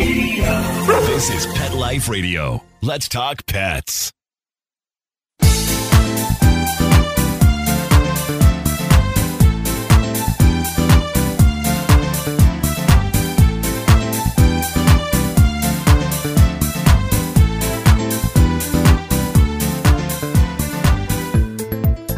Radio. This is Pet Life Radio. Let's talk pets.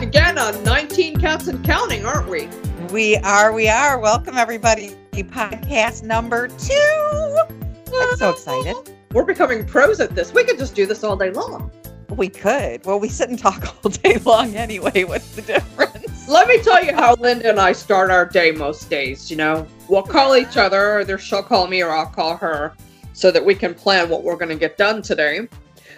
Again on 19 cats and counting, aren't we? We are, we are. Welcome, everybody. Podcast number two. I'm so excited. We're becoming pros at this. We could just do this all day long. We could. Well, we sit and talk all day long anyway. What's the difference? Let me tell you how Linda and I start our day most days. You know, we'll call each other, either she'll call me or I'll call her, so that we can plan what we're going to get done today.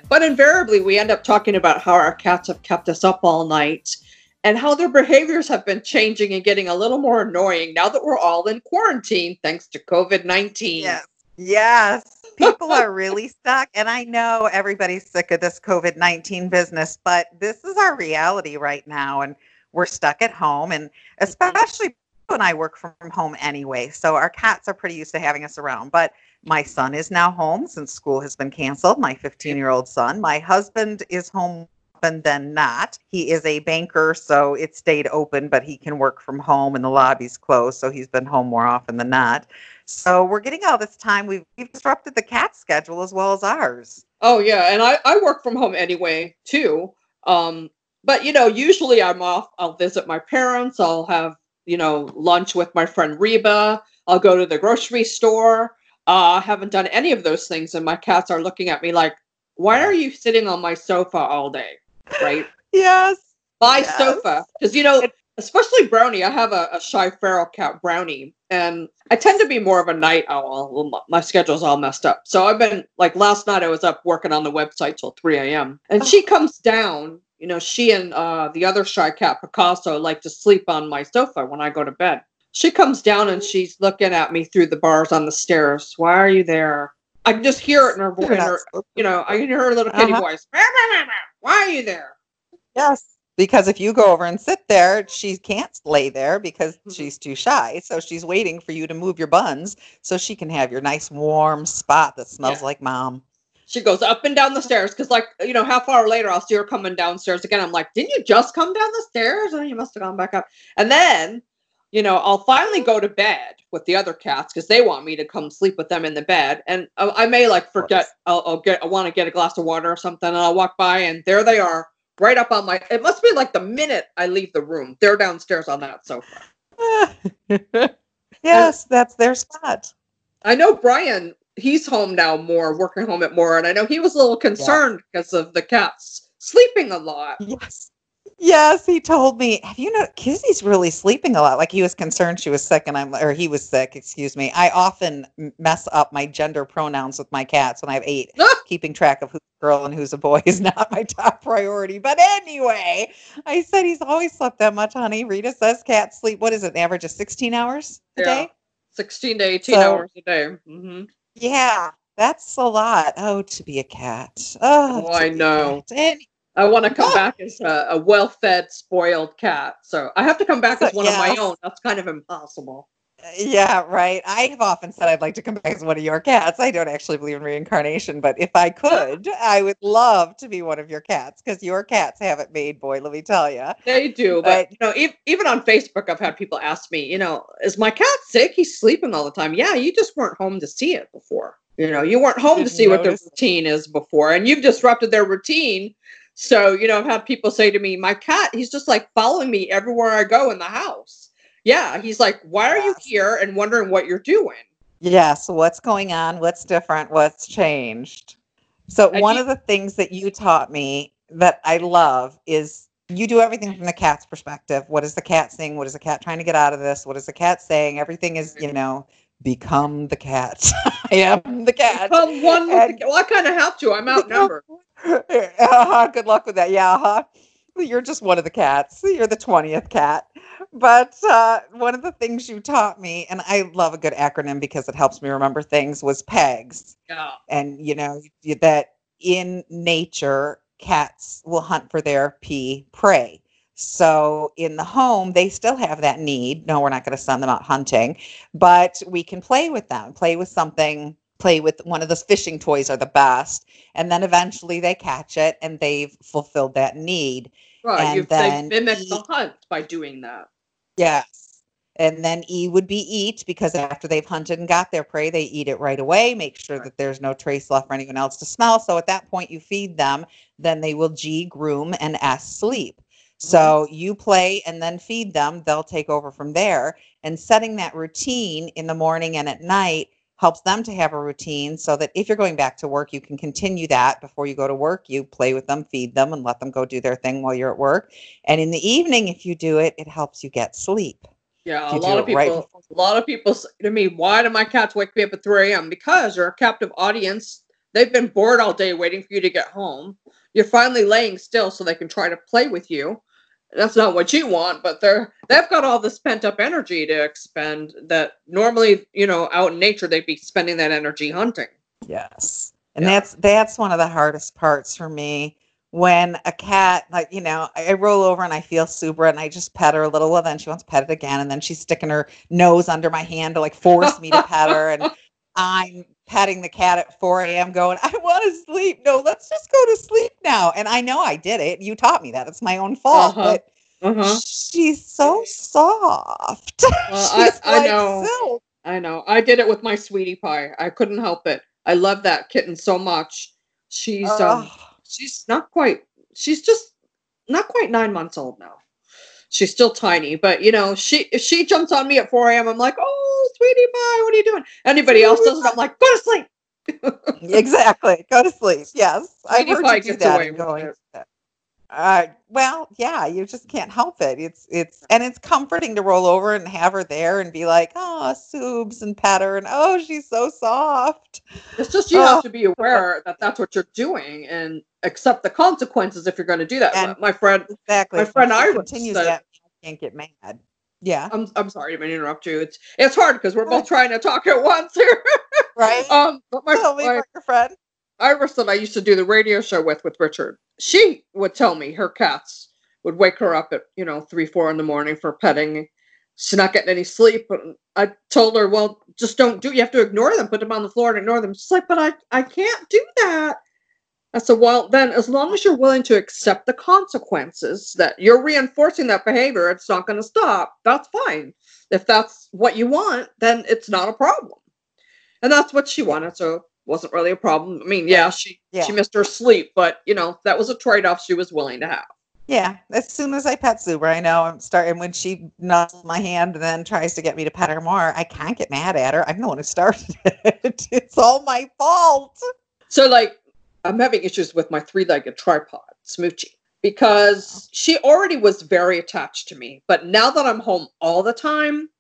But invariably, we end up talking about how our cats have kept us up all night and how their behaviors have been changing and getting a little more annoying now that we're all in quarantine thanks to COVID 19. Yes. Yes. People are really stuck. And I know everybody's sick of this COVID 19 business, but this is our reality right now. And we're stuck at home. And mm-hmm. especially when I work from home anyway. So our cats are pretty used to having us around. But my son is now home since school has been canceled, my 15 year old son. My husband is home open than not. He is a banker, so it stayed open, but he can work from home and the lobby's closed, so he's been home more often than not. So we're getting all this time. We've, we've disrupted the cat schedule as well as ours. Oh yeah, and I, I work from home anyway too. Um, but you know, usually I'm off. I'll visit my parents. I'll have you know lunch with my friend Reba. I'll go to the grocery store. Uh, I haven't done any of those things, and my cats are looking at me like, "Why are you sitting on my sofa all day?" Right? Yes. My Yes. sofa, because you know, especially Brownie. I have a, a shy feral cat, Brownie, and I tend to be more of a night owl. My, schedule's all messed up. So I've been like last night. I was up working on the website till three a.m. and she comes down. You know, she and uh, the other shy cat, Picasso, like to sleep on my sofa when I go to bed. She comes down and she's looking at me through the bars on the stairs. Why are you there? I can just hear it in her voice. You're You know, I can hear her little kitty Uh-huh. voice. Why are you there? Yes. Because if you go over and sit there, she can't lay there because Mhm. she's too shy. So she's waiting for you to move your buns so she can have your nice warm spot that smells Yeah. like mom. She goes up and down the stairs because, like, you know, half hour later, I'll see her coming downstairs again. I'm like, didn't you just come down the stairs? Oh, you must have gone back up. And then, you know, I'll finally go to bed with the other cats because they want me to come sleep with them in the bed. And I, I may like forget. I'll, I'll get. I want to get a glass of water or something, and I'll walk by, and there they are, right up on my. It must be like the minute I leave the room, they're downstairs on that sofa. yes, that's their spot. I know Brian, he's home now more, working home at more, and I know he was a little concerned because of the cats sleeping a lot. Yes. Yes, he told me. Have you know Kizzy's really sleeping a lot? Like he was concerned she was sick, and I'm or he was sick. Excuse me. I often mess up my gender pronouns with my cats when I have eight. Keeping track of who's a girl and who's a boy is not my top priority. But anyway, I said he's always slept that much, honey. Rita says cats sleep. What is it? An average of sixteen hours a Yeah. day. 16 to 18 So- hours a day. hmm Yeah, that's a lot. Oh, to be a cat. Oh, Oh, I know. cat. And I want to come Yeah. back as a, a well fed, spoiled cat. So I have to come back So- as one of my own. That's kind of impossible. Yeah, right. I have often said I'd like to come back as one of your cats. I don't actually believe in reincarnation, but if I could, I would love to be one of your cats because your cats have it made, boy. Let me tell you. They do. But, you know, ev- even on Facebook, I've had people ask me, you know, is my cat sick? He's sleeping all the time. Yeah, you just weren't home to see it before. You know, you weren't home to see what their routine is before, and you've disrupted their routine. So, you know, I've had people say to me, my cat, he's just like following me everywhere I go in the house. Yeah, he's like, why are you here and wondering what you're doing? Yes, what's going on? What's different? What's changed? So, one of the things that you taught me that I love is you do everything from the cat's perspective. What is the cat seeing? What is the cat trying to get out of this? What is the cat saying? Everything is, mm-hmm. you know, become the cat. I am the cat. Well, one And- the, well, I kind of have to. I'm outnumbered. uh-huh, good luck with that. Yeah, uh-huh. You're just one of the cats. You're the 20th cat. But uh, one of the things you taught me, and I love a good acronym because it helps me remember things, was PEGS. Yeah. And, you know, that in nature, cats will hunt for their P prey. So in the home, they still have that need. No, we're not going to send them out hunting, but we can play with them, play with something play with one of those fishing toys are the best and then eventually they catch it and they've fulfilled that need Right. And You've, they then mimic the hunt by doing that. yes and then e would be eat because after they've hunted and got their prey they eat it right away make sure Right. that there's no trace left for anyone else to smell so at that point you feed them then they will g groom and s sleep so mm-hmm. you play and then feed them they'll take over from there and setting that routine in the morning and at night helps them to have a routine so that if you're going back to work you can continue that before you go to work you play with them feed them and let them go do their thing while you're at work and in the evening if you do it it helps you get sleep Yeah, a lot of it right people. A lot of people say to me, "Why do my cats wake me up at 3 a.m.?" Because you're a captive audience. They've been bored all day waiting for you to get home. You're finally laying still so they can try to play with you. That's not what you want, but they're they've got all this pent up energy to expend that normally, you know, out in nature they'd be spending that energy hunting. Yes. And Yeah. that's that's one of the hardest parts for me when a cat like you know I, I roll over and I feel super and I just pet her a little well then she wants petted again and then she's sticking her nose under my hand to like force me to pet her and I'm petting the cat at 4 a.m. going I want to sleep no let's just go to sleep now and I know I did it you taught me that it's my own fault Uh-huh. but Uh-huh. she's so soft Well, I- she's I like know. silk. I know. I did it with my sweetie pie. I couldn't help it. I love that kitten so much. She's um she's not quite she's just not quite nine months old now she's still tiny but you know she if she jumps on me at 4 a.m i'm like oh sweetie pie what are you doing anybody else does it i'm like go to sleep exactly. Go to sleep. Yes. I've heard Pie you do that away and with going. Uh, well, yeah, you just can't help it. It's it's and it's comforting to roll over and have her there and be like, oh, Soobs and pet her and oh, she's so soft. it's just you have Oh. to be aware that that's what you're doing and accept the consequences if you're going to do that And- my friend Exactly. My friend Iris continues said- that. I can't get mad. Yeah. i'm, I'm sorry to interrupt you it's it's hard because we're both trying to talk at once here Right. um but my, Tell me my your friend. Iris that I used to do the radio show with with Richard, she would tell me her cats would wake her up at you know three four in the morning for petting. She's not getting any sleep. And I told her, well, just don't do. You have to ignore them. Put them on the floor and ignore them. She's like, but I I can't do that. I said, well, then as long as you're willing to accept the consequences that you're reinforcing that behavior, it's not going to stop. That's fine. If that's what you want, then it's not a problem. And that's what she wanted. So it wasn't really a problem. I mean, yeah, she Yeah. she missed her sleep, but you know, that was a trade-off she was willing to have. Yeah, as soon as I pet Super, I know I'm starting when she nuzzles my hand and then tries to get me to pet her more. I can't get mad at her. I'm the one who started it. It's all my fault. So like I'm having issues with my three-legged tripod, Smoochie, because she already was very attached to me, but now that I'm home all the time,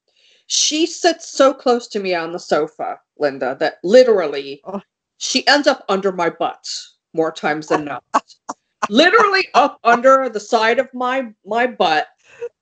she sits so close to me on the sofa, Linda, that literally Oh. she ends up under my butt more times than not. literally up under the side of my my butt.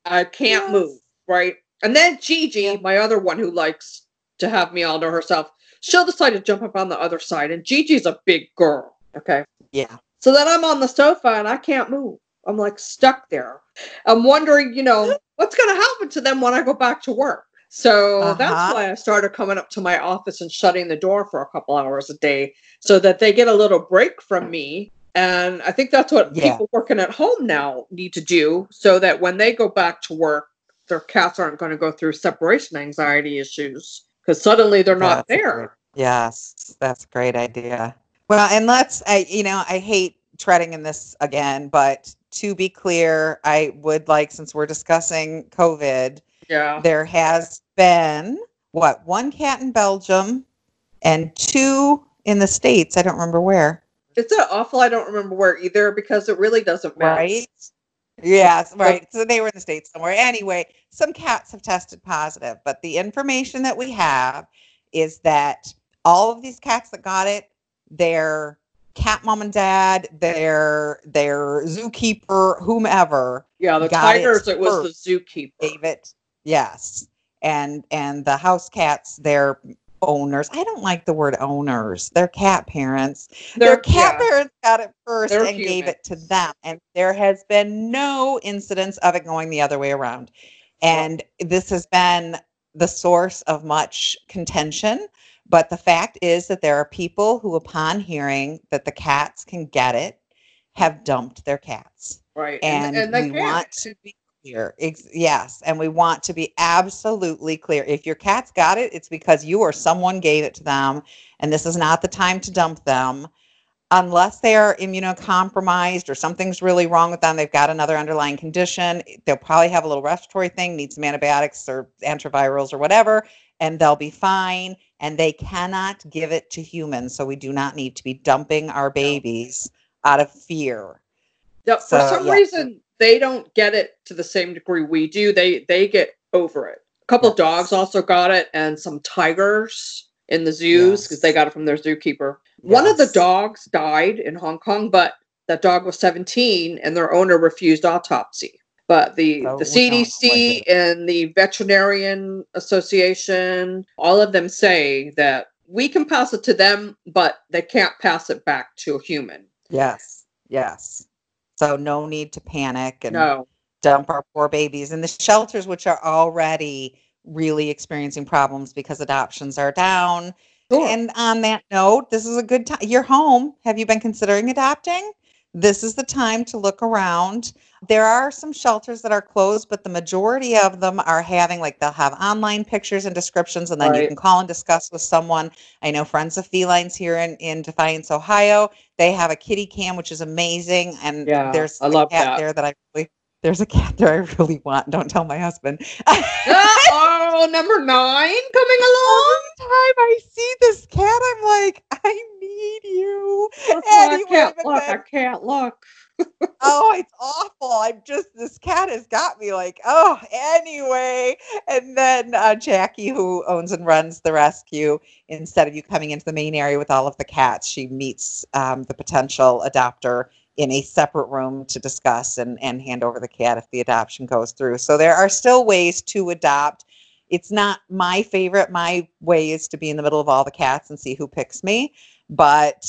I can't Yes. move, right? And then Gigi, Yeah. my other one who likes to have me all to herself, she'll decide to jump up on the other side. And Gigi's a big girl. Okay. Yeah. So then I'm on the sofa and I can't move. I'm like stuck there. I'm wondering, you know, what's going to happen to them when I go back to work. So Uh-huh. that's why I started coming up to my office and shutting the door for a couple hours a day so that they get a little break from me. And I think that's what Yeah. people working at home now need to do so that when they go back to work, their cats aren't going to go through separation anxiety issues because suddenly they're not That's there. great- Yes, that's a great idea. Well, and let's, I, you know, I hate treading in this again, but to be clear, I would like, since we're discussing COVID, Yeah. there has been what one cat in Belgium and two in the States. I don't remember where. It's that awful. I don't remember where either because it really doesn't matter. Right? Yes, right. So they were in the States somewhere. Anyway, some cats have tested positive, but the information that we have is that all of these cats that got it, their cat mom and dad, their their zookeeper, whomever, Yeah, the got it tigers, it, was first. the zookeeper. gave it. Yes. And and the house cats, their owners. I don't like the word owners. They're cat parents. Their cat yeah. parents got it 1st They're and gave it to them. And there has been no incidence of it going the other way around. And this has been the source of much contention But the fact is that there are people who, upon hearing that the cats can get it, have dumped their cats. Right. And, and they we can't. want to be clear. Ex- yes. And we want to be absolutely clear. If your cat's got it, it's because you or someone gave it to them. And this is not the time to dump them unless they are immunocompromised or something's really wrong with them, they've got another underlying condition, they'll probably have a little respiratory thing, need some antibiotics or antivirals or whatever, and they'll be fine. And they cannot give it to humans. So we do not need to be dumping our babies out of fear. Yeah, for some yeah. reason they don't get it to the same degree we do. They they get over it. A couple Yes. dogs also got it, and some tigers in the zoos because they got it from their zookeeper. One of the dogs died in Hong Kong, but that dog was 17, and their owner refused autopsy. But the So the we don't know what CDC and the Veterinarian Association, all of them say that we can pass it to them, but they can't pass it back to a human. Yes. Yes. So no need to panic and No. dump our poor babies in the shelters, which are already really experiencing problems because adoptions are down. Sure. And on that note, this is a good time. You're home. Have you been considering adopting? This is the time to look around. There are some shelters that are closed, but the majority of them are having like they'll have online pictures and descriptions, and then you can call and discuss with someone. I know Friends of Felines here in, in Defiance, Ohio. They have a kitty cam, which is amazing. And Yeah, there's I a love cat that. there that I really there's a cat there I really want. Don't tell my husband. Oh, oh, number nine coming along. Every time I see this cat, I'm like, I need you. Anyway, I can't look. I can't look. oh, it's awful. I'm just this cat has got me like, oh, anyway. And then uh, Jackie, who owns and runs the rescue, instead of you coming into the main area with all of the cats, she meets um, the potential adopter in a separate room to discuss and, and hand over the cat if the adoption goes through. So there are still ways to adopt. It's not my favorite. My way is to be in the middle of all the cats and see who picks me. But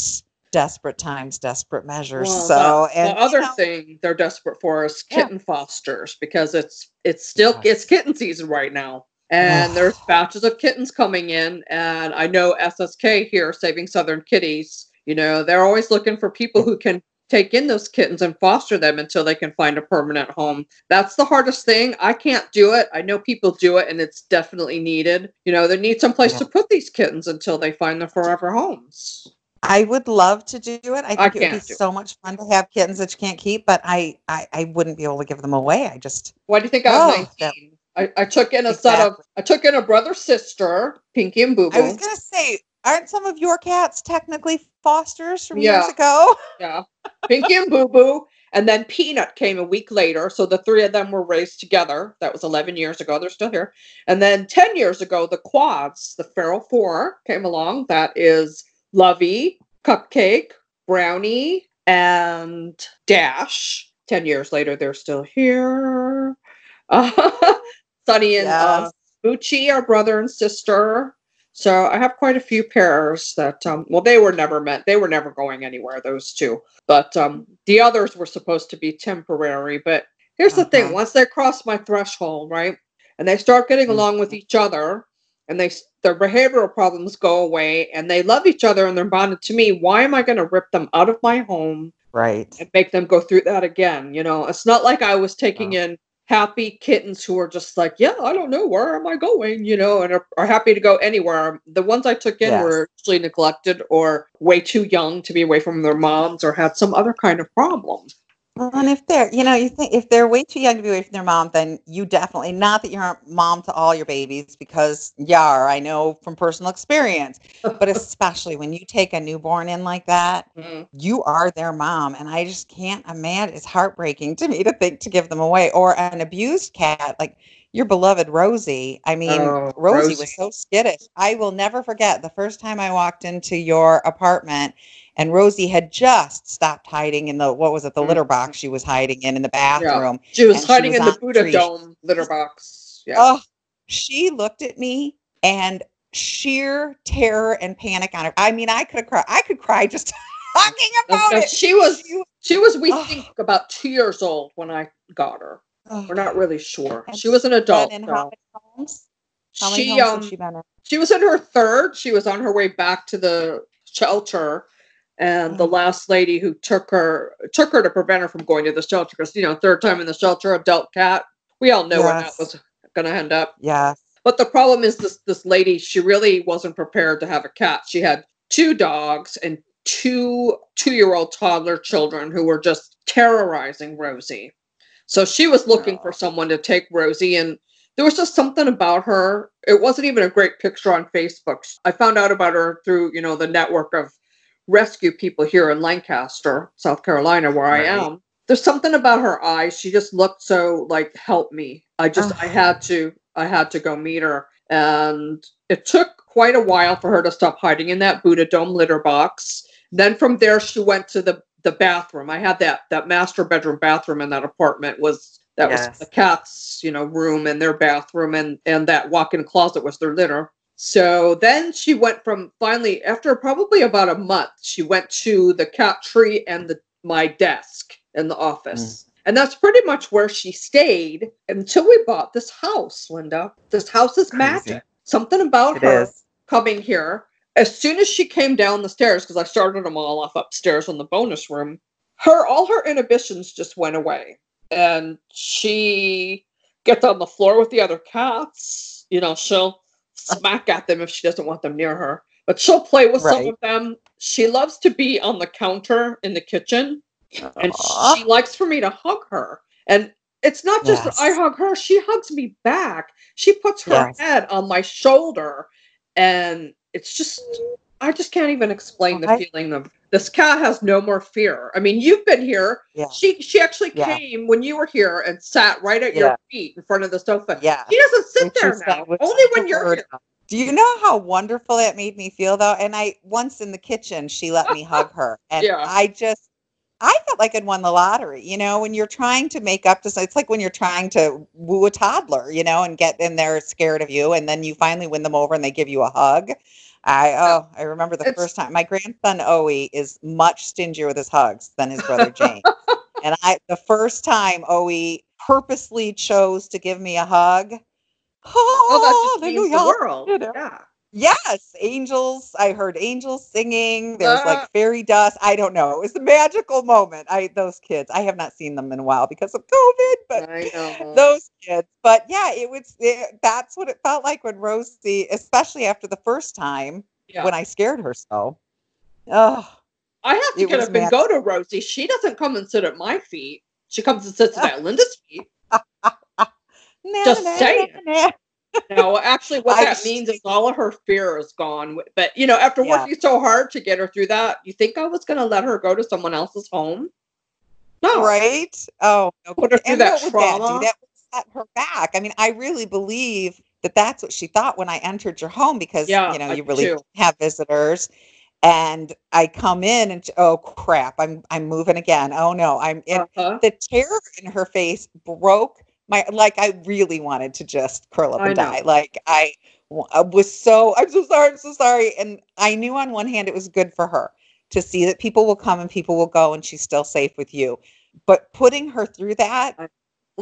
desperate times, desperate measures. Well, so the, and the you other know, thing they're desperate for is Yeah. kitten fosters because it's it's still it's kitten season right now. And there's batches of kittens coming in, and I know SSK here, Saving Southern Kitties. You know, they're always looking for people who can take in those kittens and foster them until they can find a permanent home. That's the hardest thing. I can't do it. I know people do it, and it's definitely needed. You know, they need some place Yeah. to put these kittens until they find their forever homes. I would love to do it. I think I it would be do it. so much fun to have kittens that you can't keep, but I, I, I wouldn't be able to give them away. I just Why do you think I was Oh, that- 19? I, I took in a set of I took in a brother sister, Pinky and Boo Boo. I was gonna say, aren't some of your cats technically fosters from Yeah. years ago? Yeah. Pinky and Boo Boo. And then Peanut came a week later. So the three of them were raised together. That was 11 years ago. They're still here. And then 10 years ago, the quads, the Feral Four, came along. That is Lovey, Cupcake, Brownie, and Dash. 10 years later, they're still here. Uh, Sunny and uh, Yes. Bucci are brother and sister. So I have quite a few pairs that um well they were never meant they were never going anywhere those two. But um the others were supposed to be temporary, but here's the thing, Uh-huh. once they cross my threshold, right? And they start getting along with each other and they their behavioral problems go away and they love each other and they're bonded to me, why am I going to rip them out of my home Right. and make them go through that again. You know, it's not like I was taking in happy kittens who are just like, yeah, I don't know, where am I going? You know, and are, are happy to go anywhere. The ones I took in Yes. were actually neglected or way too young to be away from their moms or had some other kind of problem. Well, and if they're, you know, you think if they're way too young to be away from their mom, then you definitely not that you're a mom to all your babies because you are. I know from personal experience, but especially when you take a newborn in like that, Mhm. you are their mom and i just can't imagine it's heartbreaking to me to think to give them away or an abused cat like your beloved rosie i mean Oh, rosie, Rosie. was so skittish i will never forget the first time i walked into your apartment and rosie had just stopped hiding in the what was it the litter box she was hiding in in the bathroom She was And she hiding was in the Buddha tree. Dome litter box. Yeah. Oh, she looked at me and sheer terror and panic on her. I mean, I could have cried. I could cry just talking about it. she was She- was we Oh. think about two years old when I got her. oh. We're not really sure. And She was an adult. In how many homes? How many she homes um she been in? she was in her third. She was on her way back to the shelter, and the Mm. last lady who took her took her to prevent her from going to the shelter because you know third time in the shelter, adult cat. We all know where that was going to end up. Yes. But the problem is this this lady, she really wasn't prepared to have a cat. She had two dogs and two two-year-old toddler children who were just terrorizing Rosie. So she was looking for someone to take Rosie and there was just something about her. It wasn't even a great picture on Facebook. I found out about her through, you know, the network of rescue people here in Lancaster, South Carolina, where I am. There's something about her eyes. She just looked so like help me. I just I oh. had to I had to go meet her. And it took quite a while for her to stop hiding in that Booda Dome litter box. Then from there she went to the the bathroom. I had that that master bedroom bathroom in that apartment was that was the cat's, you know, room and their bathroom and and that walk-in closet was their litter. So then she went from finally after probably about a month, she went to the cat tree and the my desk in the office. Mm. And that's pretty much where she stayed until we bought this house, Linda. This house is Crazy. magic. Something about It her is. coming here. As soon as she came down the stairs, because I started them all off upstairs in the bonus room, her all her inhibitions just went away. And she gets on the floor with the other cats. You know, she'll smack at them if she doesn't want them near her. But she'll play with some of them. She loves to be on the counter in the kitchen and Aw. she likes for me to hug her. And it's not just that I hug her, she hugs me back. She puts her Yes. head on my shoulder. And it's just, I just can't even explain the I- feeling of this cat has no more fear. I mean, you've been here. Yeah. She she actually Yeah. came when you were here and sat right at your feet in front of the sofa. Yeah. She doesn't sit there now. Only when you're here. Do you know how wonderful that made me feel though? And I once in the kitchen, she let me hug her. And Yeah. I just I felt like I'd won the lottery, you know, when you're trying to make up to it's like when you're trying to woo a toddler, you know, and get and they're scared of you and then you finally win them over and they give you a hug. I oh, I remember the It's- first time my grandson Owie is much stingier with his hugs than his brother James. and I the first time Owie purposely chose to give me a hug. Oh, that just means the world. You know. Yeah. Yes, angels. I heard angels singing. There was Uh. like fairy dust. I don't know. It was a magical moment. I those kids. I have not seen them in a while because of COVID, but I know. those kids. But yeah, it was. It, that's what it felt like when Rosie, especially after the first time Yeah. when I scared her so. Oh, I have to get up and go to Rosie. She doesn't come and sit at my feet. She comes and sits at Linda's feet. Just saying. No, actually, what that means is all of her fear is gone. But you know, after Yeah. working so hard to get her through that, you think I was going to let her go to someone else's home? No, Right? Oh, no. Put her through and that what would that do? trauma. That would set her back. I mean, I really believe that that's what she thought when I entered your home because Yeah, you know I you really too. have visitors, and I come in and oh crap, I'm I'm moving again. Oh no, I'm in. Uh-huh. The terror in her face broke my like. I really wanted to just curl up I and know. die. Like I was so I'm so sorry. I'm so sorry. And I knew on one hand it was good for her to see that people will come and people will go, and she's still safe with you. But putting her through that, Well,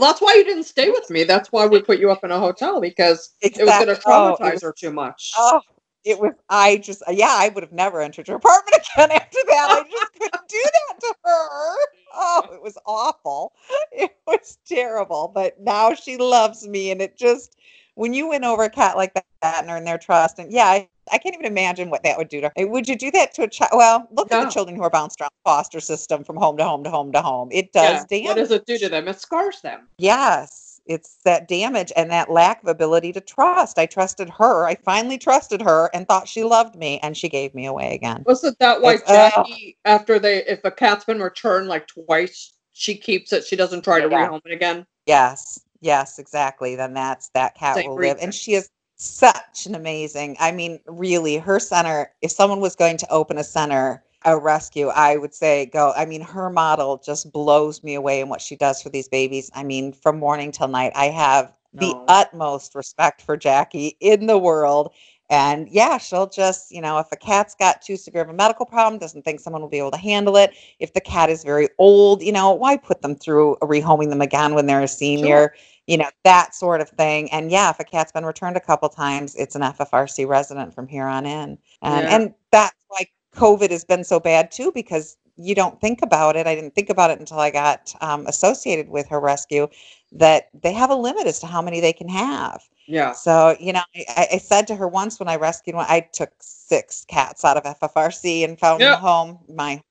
that's why you didn't stay with me. That's why we put you up in a hotel because it was going to Exactly. Oh, traumatize was- her too much. oh, it was. I just, yeah, I would have never entered your apartment again after that. I just couldn't do that to her. Oh, it was awful. It was terrible. But now she loves me, and it just when you win over a cat like that and earn their trust, and yeah, I, I can't even imagine what that would do to her. Would you do that to a child? Well, look at the children who are bounced around the foster system from home to home to home to home. It does Yeah. damage. What does it do to them? It scars them. Yes, it's that damage and that lack of ability to trust. I trusted her. I finally trusted her and thought she loved me, and she gave me away again. Wasn't that why It's- ugh. Jackie, after they, if a cat's been returned like twice, she keeps it. She doesn't try to Yeah. rehome it again. Yes, yes, exactly. Then that's that cat Same will live, and she is such an amazing. I mean, really, her center. If someone was going to open a center, a rescue, I would say go. I mean, her model just blows me away in what she does for these babies. I mean, from morning till night, I have the utmost respect for Jackie in the world. And yeah, she'll just, you know, if a cat's got too severe of a medical problem, doesn't think someone will be able to handle it. If the cat is very old, you know, why put them through rehoming them again when they're a senior? you know, that sort of thing. And yeah, if a cat's been returned a couple times, it's an FFRC resident from here on in. And Yeah. and that's why COVID has been so bad too, because you don't think about it. I didn't think about it until I got um, associated with her rescue that they have a limit as to how many they can have. Yeah. So, you know, I, I said to her once when I rescued one, I took six cats out of FFRC and found them a home, my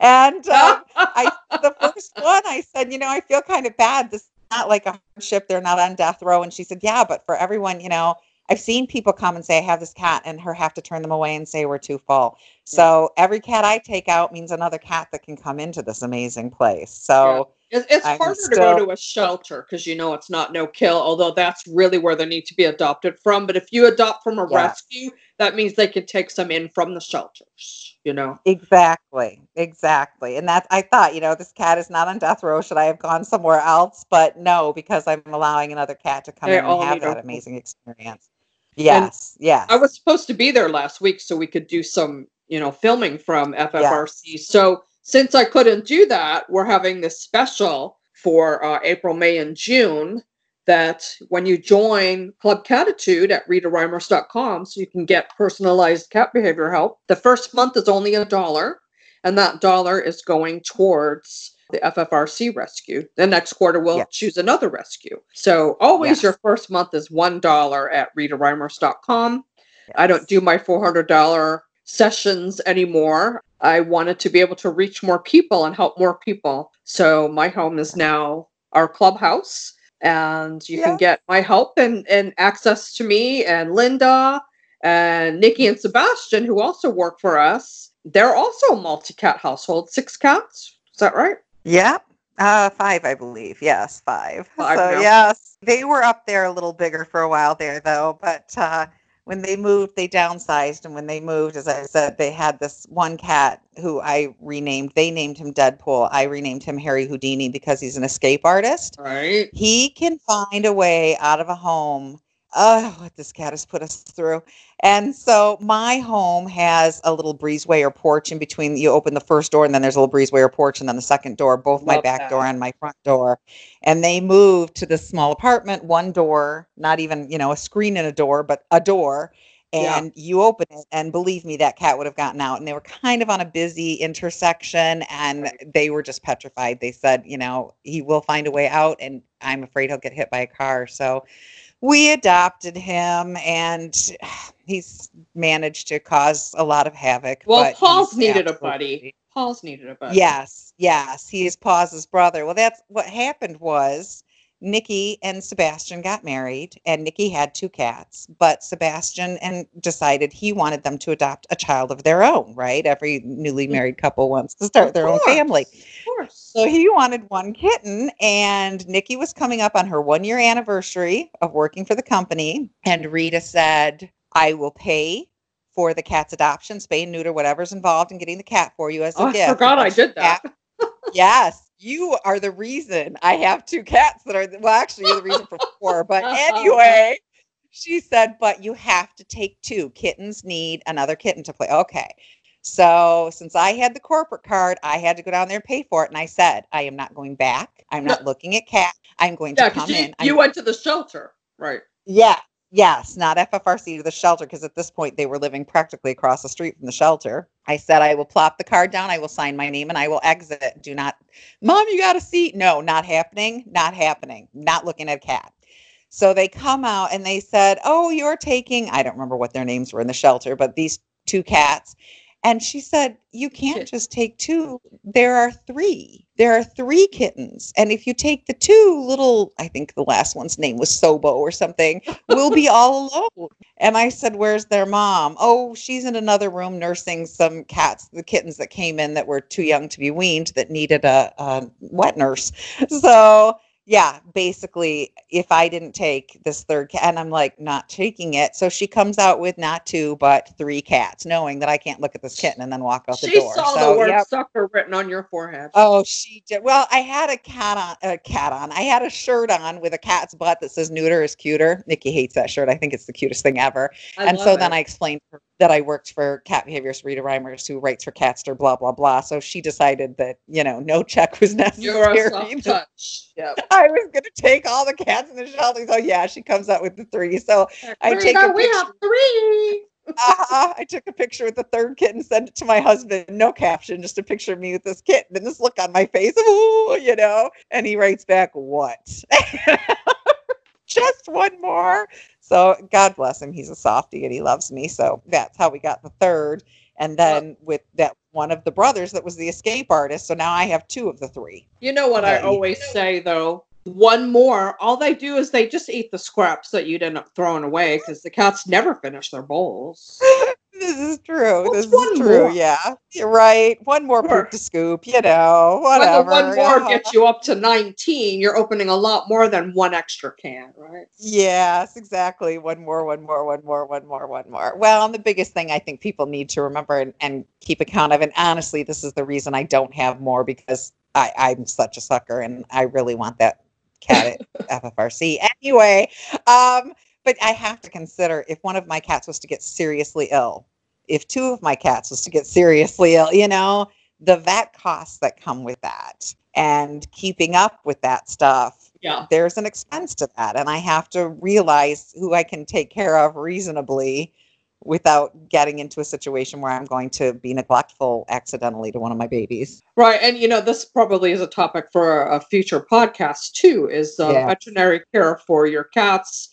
and um, I the first one I said, you know, I feel kind of bad. This is not like a hardship. They're not on death row. And she said, yeah, but for everyone, you know, I've seen people come and say, I have this cat, and her have to turn them away and say we're too full. So every cat I take out means another cat that can come into this amazing place. So It, it's I'm harder to go to a shelter because you know it's not no kill, although that's really where they need to be adopted from. But if you adopt from a Yeah. rescue, that means they can take some in from the shelters, you know? Exactly, exactly. And that I thought, you know, this cat is not on death row. Should I have gone somewhere else? But no, because I'm allowing another cat to come They in and have that amazing experience. Yes, yes. I was supposed to be there last week so we could do some, you know, filming from FFRC. So since I couldn't do that, we're having this special for uh, April, May, and June. That when you join Club Catitude at RitaReimers.com, so you can get personalized cat behavior help. The first month is only a dollar, and that dollar is going towards the FFRC rescue. The next quarter, we'll Yes. choose another rescue. So always Yes. your first month is $1 at RitaReimers.com. I don't do my $400 sessions anymore. I wanted to be able to reach more people and help more people. So my home is now our clubhouse and you can get my help and, and access to me and Linda and Nikki and Sebastian who also work for us. They're also a multi-cat household, six cats. Is that right? Yep. Uh, five, I believe. Yes, five. Five so now. yes, they were up there a little bigger for a while there, though. But uh, when they moved, they downsized, and when they moved, as I said, they had this one cat who I renamed. They named him Deadpool. I renamed him Harry Houdini because he's an escape artist. Right. He can find a way out of a home. Oh, what this cat has put us through. And so my home has a little breezeway or porch in between. You open the first door, and then there's a little breezeway or porch, and then the second door, both my back that. door and my front door. And they moved to this small apartment, one door, not even, you know, a screen and a door, but a door. Yeah. And you open it, and believe me, that cat would have gotten out. And they were kind of on a busy intersection, and Right. they were just petrified. They said, you know, he will find a way out, and I'm afraid he'll get hit by a car. So we adopted him, and he's managed to cause a lot of havoc. Well, but Paul's needed a buddy. Paul's needed a buddy. Yes, yes, he is Paus's brother. Well, that's what happened was Nikki and Sebastian got married, and Nikki had two cats, but Sebastian and decided he wanted them to adopt a child of their own. Right? Every newly mm. married couple wants to start Of their own family. Of course. So he wanted one kitten, and Nikki was coming up on her one year anniversary of working for the company. And Rita said, I will pay for the cat's adoption, spay and neuter, whatever's involved in getting the cat for you as a gift." Oh, I forgot I did that. yes, you are the reason I have two cats that are, well, actually, you're the reason for four. But anyway, she said, but you have to take two. Kittens need another kitten to play. Okay. So since I had the corporate card, I had to go down there and pay for it. And I said, I am not going back. I'm No. not looking at cat. I'm going Yeah, to come you, in. I'm you went to the shelter. Right. yeah. Yes, not FFRC to the shelter because at this point they were living practically across the street from the shelter. I said I will plop the card down, I will sign my name, and I will exit. Do not, mom, you got a seat. No, not happening. Not happening. Not looking at a cat. So they come out and they said, Oh, you're taking, I don't remember what their names were in the shelter, but these two cats. And she said, You can't just take two. There are three. There are three kittens. And if you take the two little, I think the last one's name was Sobo or something, we'll be all alone. And I said, Where's their mom? Oh, she's in another room nursing some cats, the kittens that came in that were too young to be weaned that needed a, a wet nurse. So, yeah, basically, if I didn't take this third cat, and I'm like, not taking it. So she comes out with not two, but three cats, knowing that I can't look at this kitten and then walk out the door. She saw so, the word yep. sucker written on your forehead. Oh, she did. Well, I had a cat on, a cat on. I had a shirt on with a cat's butt that says "neuter is cuter." Nikki hates that shirt. I think it's the cutest thing ever. I and so then. I explained to her that I worked for cat behaviorist Rita Reimers, who writes for Catster, blah blah blah. So she decided that you know no check was You're a necessary. touch. Yeah. I was gonna take all the cats in the shelter. So yeah, she comes out with the three. So I take a we picture. have three. uh-huh. I took a picture with the third kitten, sent it to my husband. No caption, just a picture of me with this kitten and this look on my face. Ooh, you know. And he writes back, "What? Just one more." So God bless him. He's a softie and he loves me. So that's how we got the third. And then with that one of the brothers that was the escape artist. So now I have two of the three. You know what I always say though? One more, all they do is they just eat the scraps that you'd end up throwing away because the cats never finish their bowls. This is true. What's this is true. more? Yeah. You're right. One more Sure. poop to scoop, you know, When the one more yeah. gets you up to 19, you're opening a lot more than one extra can, right? Yes, exactly. One more, one more, one more, one more, one more. Well, and the biggest thing I think people need to remember and, and keep account of, and honestly, this is the reason I don't have more because I, I'm such a sucker and I really want that cat at FFRC. Anyway, um, but I have to consider if one of my cats was to get seriously ill, if two of my cats was to get seriously ill, you know, the vet costs that come with that and keeping up with that stuff Yeah. there's an expense to that and i have to realize who i can take care of reasonably without getting into a situation where i'm going to be neglectful accidentally to one of my babies Right. And, you know, this probably is a topic for a, future podcast too is uh, Yeah. veterinary care for your cats.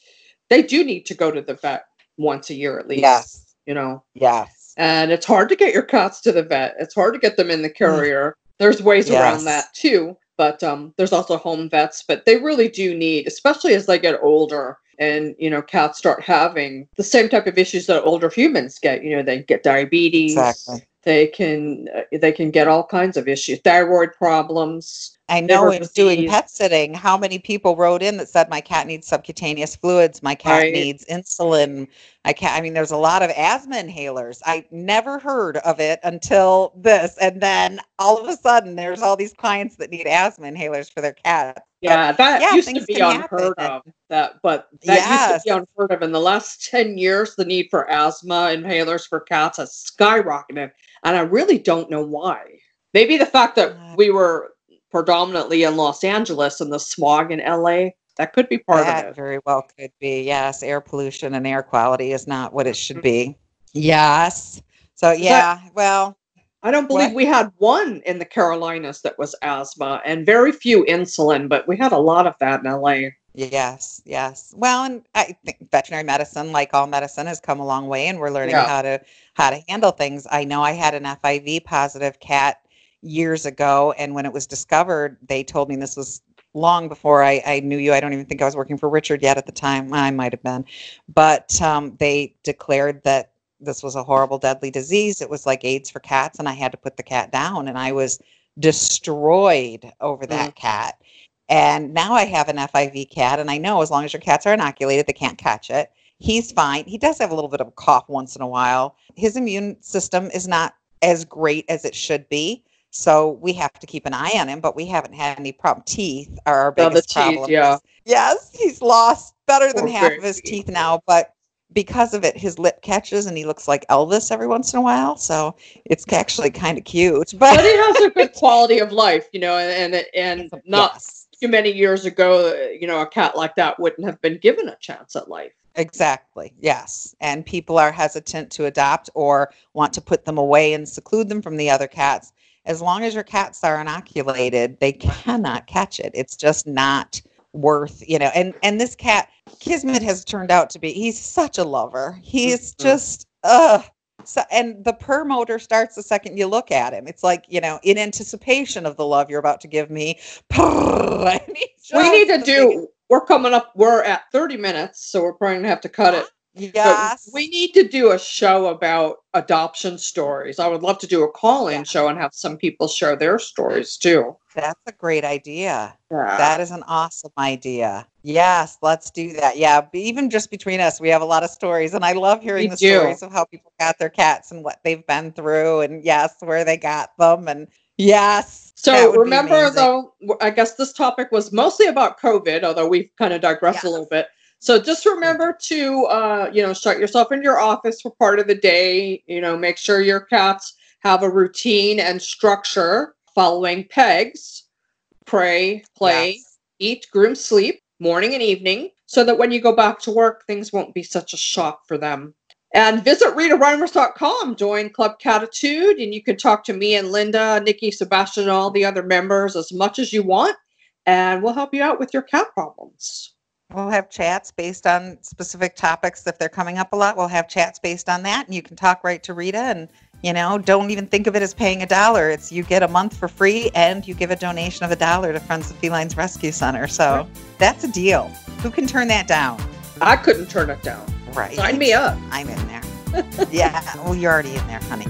They do need to go to the vet once a year at least. yes You know, yes and it's hard to get your cats to the vet. It's hard to get them in the carrier. There's ways around that too, but um, there's also home vets. But they really do need, especially as they get older, and you know, cats start having the same type of issues that older humans get. You know, they get diabetes. exactly They can uh, they can get all kinds of issues, thyroid problems. I know in doing pet sitting how many people wrote in that said my cat needs subcutaneous fluids my cat Right. needs insulin i can't i mean there's a lot of asthma inhalers i never heard of it until this and then all of a sudden there's all these clients that need asthma inhalers for their cats Yeah, that yeah, used to be unheard happen. of. That, but that used to be unheard of. In the last ten years, the need for asthma inhalers for cats has skyrocketed, and I really don't know why. Maybe the fact that Uh, we were predominantly in Los Angeles and the smog in LA that could be part that of it. That very well could be. Yes, air pollution and air quality is not what it should mm-hmm. be. Yes. So yeah, well, I don't believe What? we had one in the Carolinas that was asthma, and very few insulin, but we had a lot of that in LA. yes, yes. Well, and I think veterinary medicine, like all medicine, has come a long way, and we're learning Yeah. how to how to handle things. I know I had an FIV positive cat years ago, and when it was discovered, they told me this was long before I, I knew you. I don't even think I was working for Richard yet at the time. I might have been, but um, they declared that this was a horrible, deadly disease. It was like AIDS for cats, and I had to put the cat down, and I was destroyed over that cat. And now I have an FIV cat, and I know as long as your cats are inoculated, they can't catch it. He's fine. He does have a little bit of a cough once in a while. His immune system is not as great as it should be. So we have to keep an eye on him, but we haven't had any problem. Teeth are our biggest Oh, the teeth, problem. yeah. Yes, he's lost better than Poor half of his teeth now, but because of it, his lip catches and he looks like Elvis every once in a while. So it's actually kind of cute. But, But he has a good quality of life, you know, and and, and not Yes, too many years ago, you know, a cat like that wouldn't have been given a chance at life. exactly. Yes. And people are hesitant to adopt or want to put them away and seclude them from the other cats. As long as your cats are inoculated, they cannot catch it. It's just not worth, you know. And and this cat, Kismet has turned out to be he's such a lover. He's Mhm. just uh so, and the purr motor starts the second you look at him. It's like, you know, in anticipation of the love you're about to give me. we need to do. We're coming up. We're at thirty minutes, so we're probably gonna have to cut it. Yes. we need to do a show about adoption stories. I would love to do a call-in Yeah. show and have some people share their stories too. That's a great idea. Yeah. That is an awesome idea. Yes, let's do that. Yeah, even just between us, we have a lot of stories, and I love hearing We the do. stories of how people got their cats and what they've been through, and yes, where they got them, and yes. So remember, though, I guess this topic was mostly about COVID, although we've kind of digressed a little bit. So just remember to, uh, you know, shut yourself in your office for part of the day. You know, make sure your cats have a routine and structure following pegs prey, play, Yes. eat, groom, sleep, morning and evening, so that when you go back to work, things won't be such a shock for them. And visit RitaReimers.com, join Club Catitude, and you can talk to me and Linda, Nikki, Sebastian, and all the other members as much as you want, and we'll help you out with your cat problems. We'll have chats based on specific topics. If they're coming up a lot, we'll have chats based on that. And you can talk right to Rita. And, you know, don't even think of it as paying a dollar. It's you get a month for free and you give a donation of a dollar to Friends of Felines Rescue Center. So that's a deal. Who can turn that down? I couldn't turn it down. Right. Sign me up. I'm in there. yeah. Well, you're already in there, honey.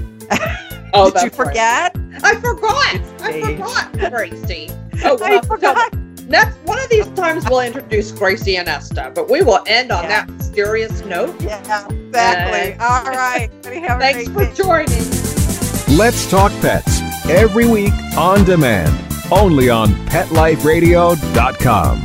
Oh, Did you that's right. forget? I forgot. I forgot, Gracie. Oh, we'll I forgot. Next, one of these times we'll introduce Gracie and Esther, but we will end on Yeah. that mysterious note. Yeah, exactly. All right. Everybody have a Thanks for day. joining. Let's Talk Pets every week on demand, only on PetLifeRadio.com.